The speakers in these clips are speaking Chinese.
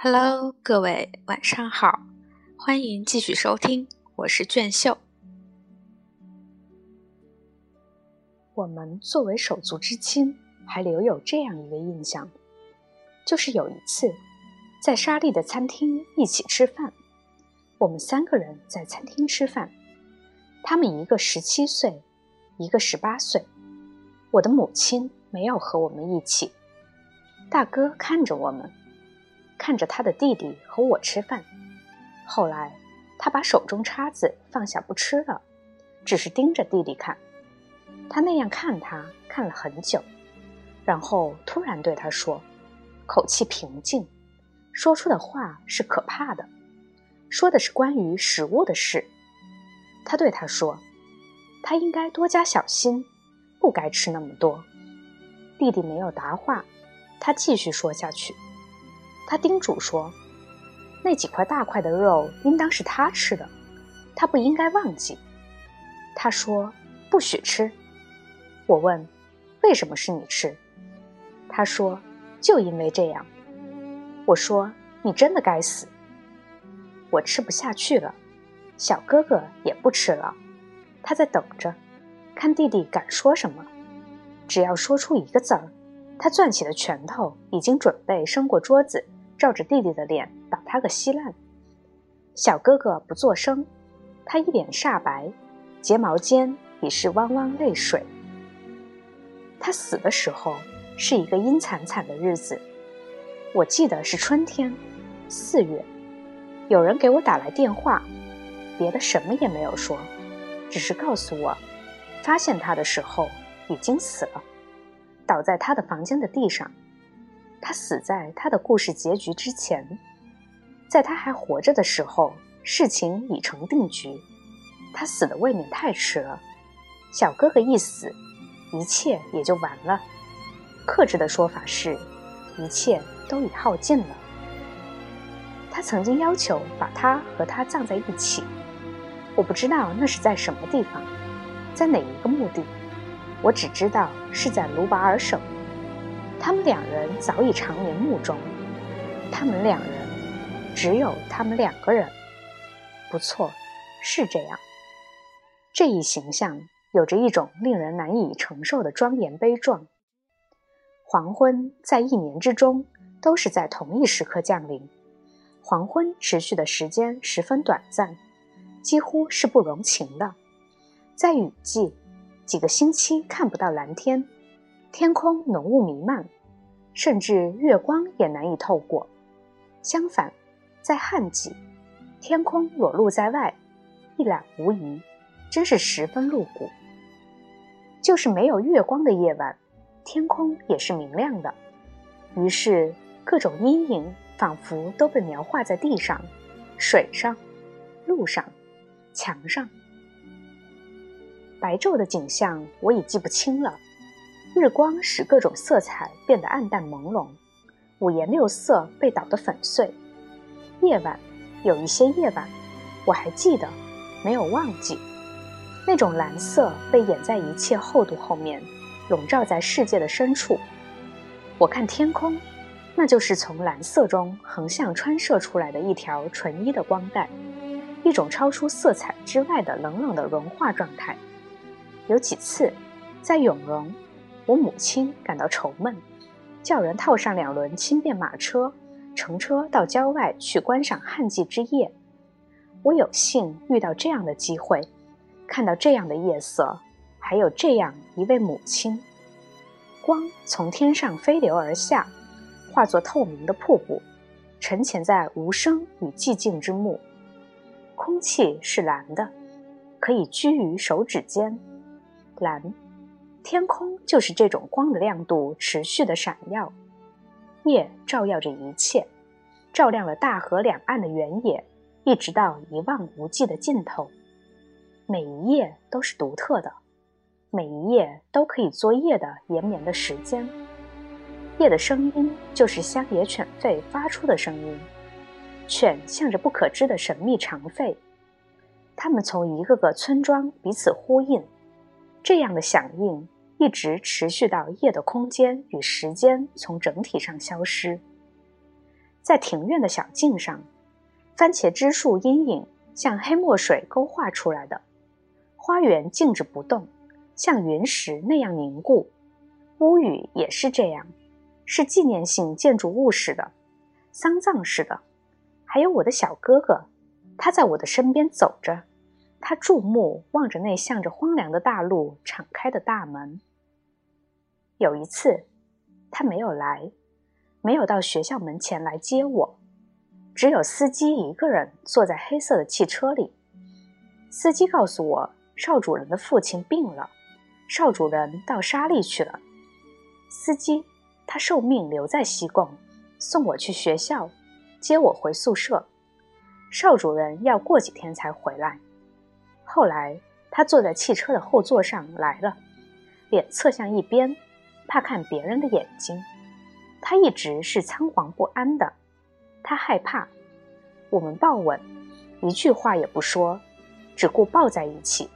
Hello，各位晚上好，欢迎继续收听，我是卷秀。我们作为手足之亲，还留有这样一个印象，就是有一次在莎莉的餐厅一起吃饭，我们三个人在餐厅吃饭，他们一个十七岁，一个十八岁，我的母亲没有和我们一起，大哥看着我们。看着他的弟弟和我吃饭，后来他把手中叉子放下不吃了，只是盯着弟弟看。他那样看他看了很久，然后突然对他说，口气平静，说出的话是可怕的，说的是关于食物的事。他对他说，他应该多加小心，不该吃那么多。弟弟没有答话，他继续说下去。他叮嘱说：“那几块大块的肉应当是他吃的，他不应该忘记。”他说：“不许吃。”我问：“为什么是你吃？”他说：“就因为这样。”我说：“你真的该死。”我吃不下去了，小哥哥也不吃了，他在等着，看弟弟敢说什么。只要说出一个字儿，他攥起的拳头已经准备伸过桌子。照着弟弟的脸打他个稀烂，小哥哥不作声，他一脸煞白，睫毛间已是汪汪泪水。他死的时候是一个阴惨惨的日子，我记得是春天，四月。有人给我打来电话，别的什么也没有说，只是告诉我，发现他的时候已经死了，倒在他的房间的地上。他死在他的故事结局之前，在他还活着的时候，事情已成定局。他死的未免太迟了。小哥哥一死，一切也就完了。克制的说法是，一切都已耗尽了。他曾经要求把他和他葬在一起，我不知道那是在什么地方，在哪一个墓地，我只知道是在卢瓦尔省。他们两人早已长眠墓中，他们两人，只有他们两个人。不错，是这样。这一形象有着一种令人难以承受的庄严悲壮。黄昏在一年之中都是在同一时刻降临，黄昏持续的时间十分短暂，几乎是不容情的。在雨季，几个星期看不到蓝天。天空浓雾弥漫，甚至月光也难以透过。相反，在旱季，天空裸露在外，一览无遗，真是十分露骨。就是没有月光的夜晚，天空也是明亮的。于是，各种阴影仿佛都被描画在地上、水上、路上、墙上。白昼的景象我已记不清了。日光使各种色彩变得暗淡朦胧，五颜六色被捣得粉碎。夜晚，有一些夜晚，我还记得，没有忘记。那种蓝色被掩在一切厚度后面，笼罩在世界的深处。我看天空，那就是从蓝色中横向穿射出来的一条纯一的光带，一种超出色彩之外的冷冷的融化状态。有几次，在永荣。我母亲感到愁闷，叫人套上两轮轻便马车，乘车到郊外去观赏旱季之夜。我有幸遇到这样的机会，看到这样的夜色，还有这样一位母亲。光从天上飞流而下，化作透明的瀑布，沉潜在无声与寂静之幕。空气是蓝的，可以居于手指间，蓝。天空就是这种光的亮度持续的闪耀，夜照耀着一切，照亮了大河两岸的原野，一直到一望无际的尽头。每一夜都是独特的，每一夜都可以做夜的延绵的时间。夜的声音就是乡野犬吠发出的声音，犬向着不可知的神秘长吠，它们从一个个村庄彼此呼应，这样的响应。一直持续到夜的空间与时间从整体上消失。在庭院的小径上，番茄枝树阴影像黑墨水勾画出来的。花园静止不动，像云石那样凝固。屋宇也是这样，是纪念性建筑物似的，丧葬似的。还有我的小哥哥，他在我的身边走着，他注目望着那向着荒凉的大路敞开的大门。有一次，他没有来，没有到学校门前来接我，只有司机一个人坐在黑色的汽车里。司机告诉我。邵主人的父亲病了，邵主人到沙利去了。司机，他受命留在西贡，送我去学校，接我回宿舍。邵主人要过几天才回来。后来他坐在汽车的后座上来了，脸侧向一边，怕看别人的眼睛。他一直是仓皇不安的，他害怕。我们抱吻，一句话也不说，只顾抱在一起。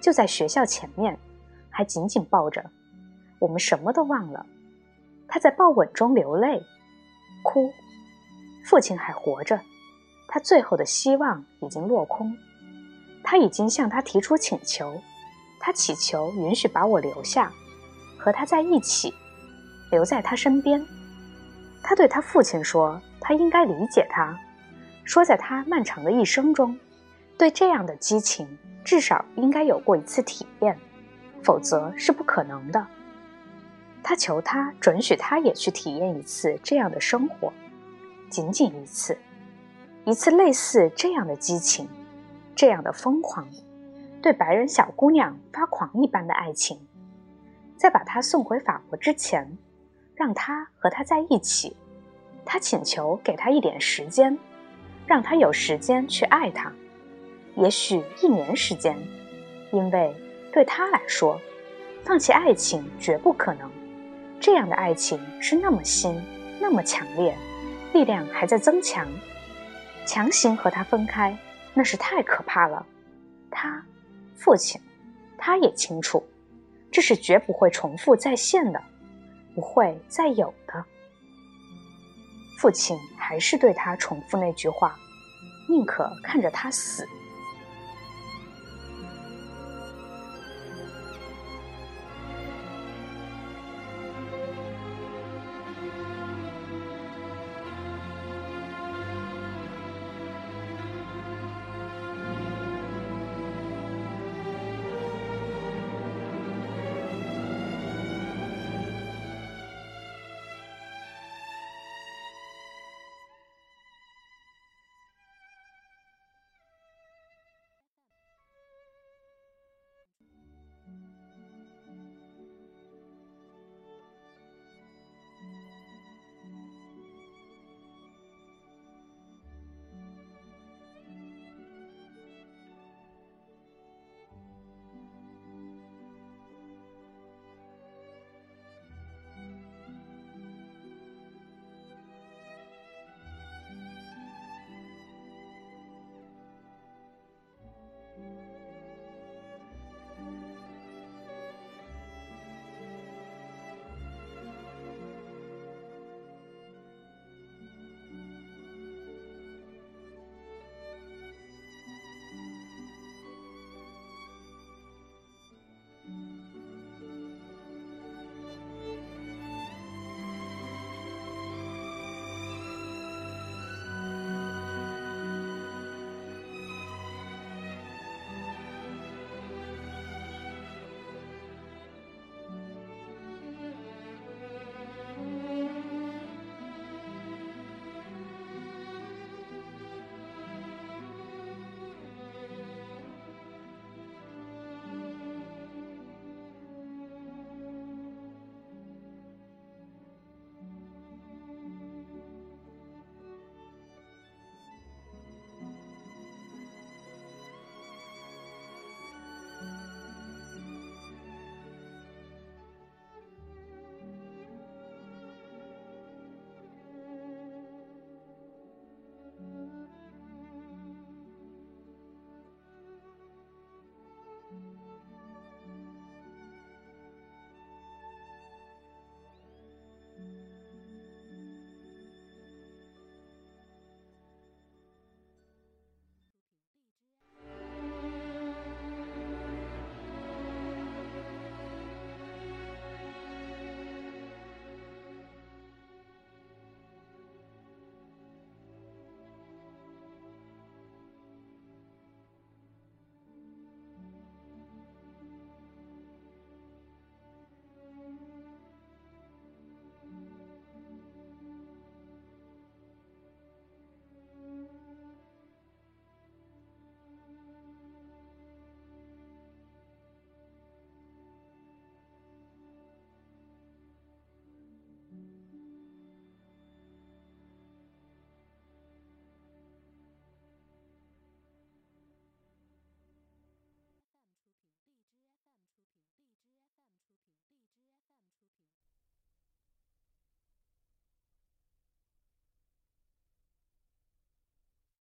就在学校前面，还紧紧抱着，我们什么都忘了。他在抱吻中流泪，哭。父亲还活着，他最后的希望已经落空。他已经向他提出请求，他祈求允许把我留下，和他在一起，留在他身边。他对他父亲说，他应该理解他，说在他漫长的一生中，对这样的激情。至少应该有过一次体验，否则是不可能的。他求他准许他也去体验一次这样的生活，仅仅一次，一次类似这样的激情，这样的疯狂，对白人小姑娘发狂一般的爱情。在把他送回法国之前，让他和他在一起。他请求给他一点时间，让他有时间去爱他。也许一年时间，因为对他来说，放弃爱情绝不可能。这样的爱情是那么新，那么强烈，力量还在增强。强行和他分开，那是太可怕了。他，父亲，他也清楚，这是绝不会重复再现的，不会再有的。父亲还是对他重复那句话：宁可看着他死。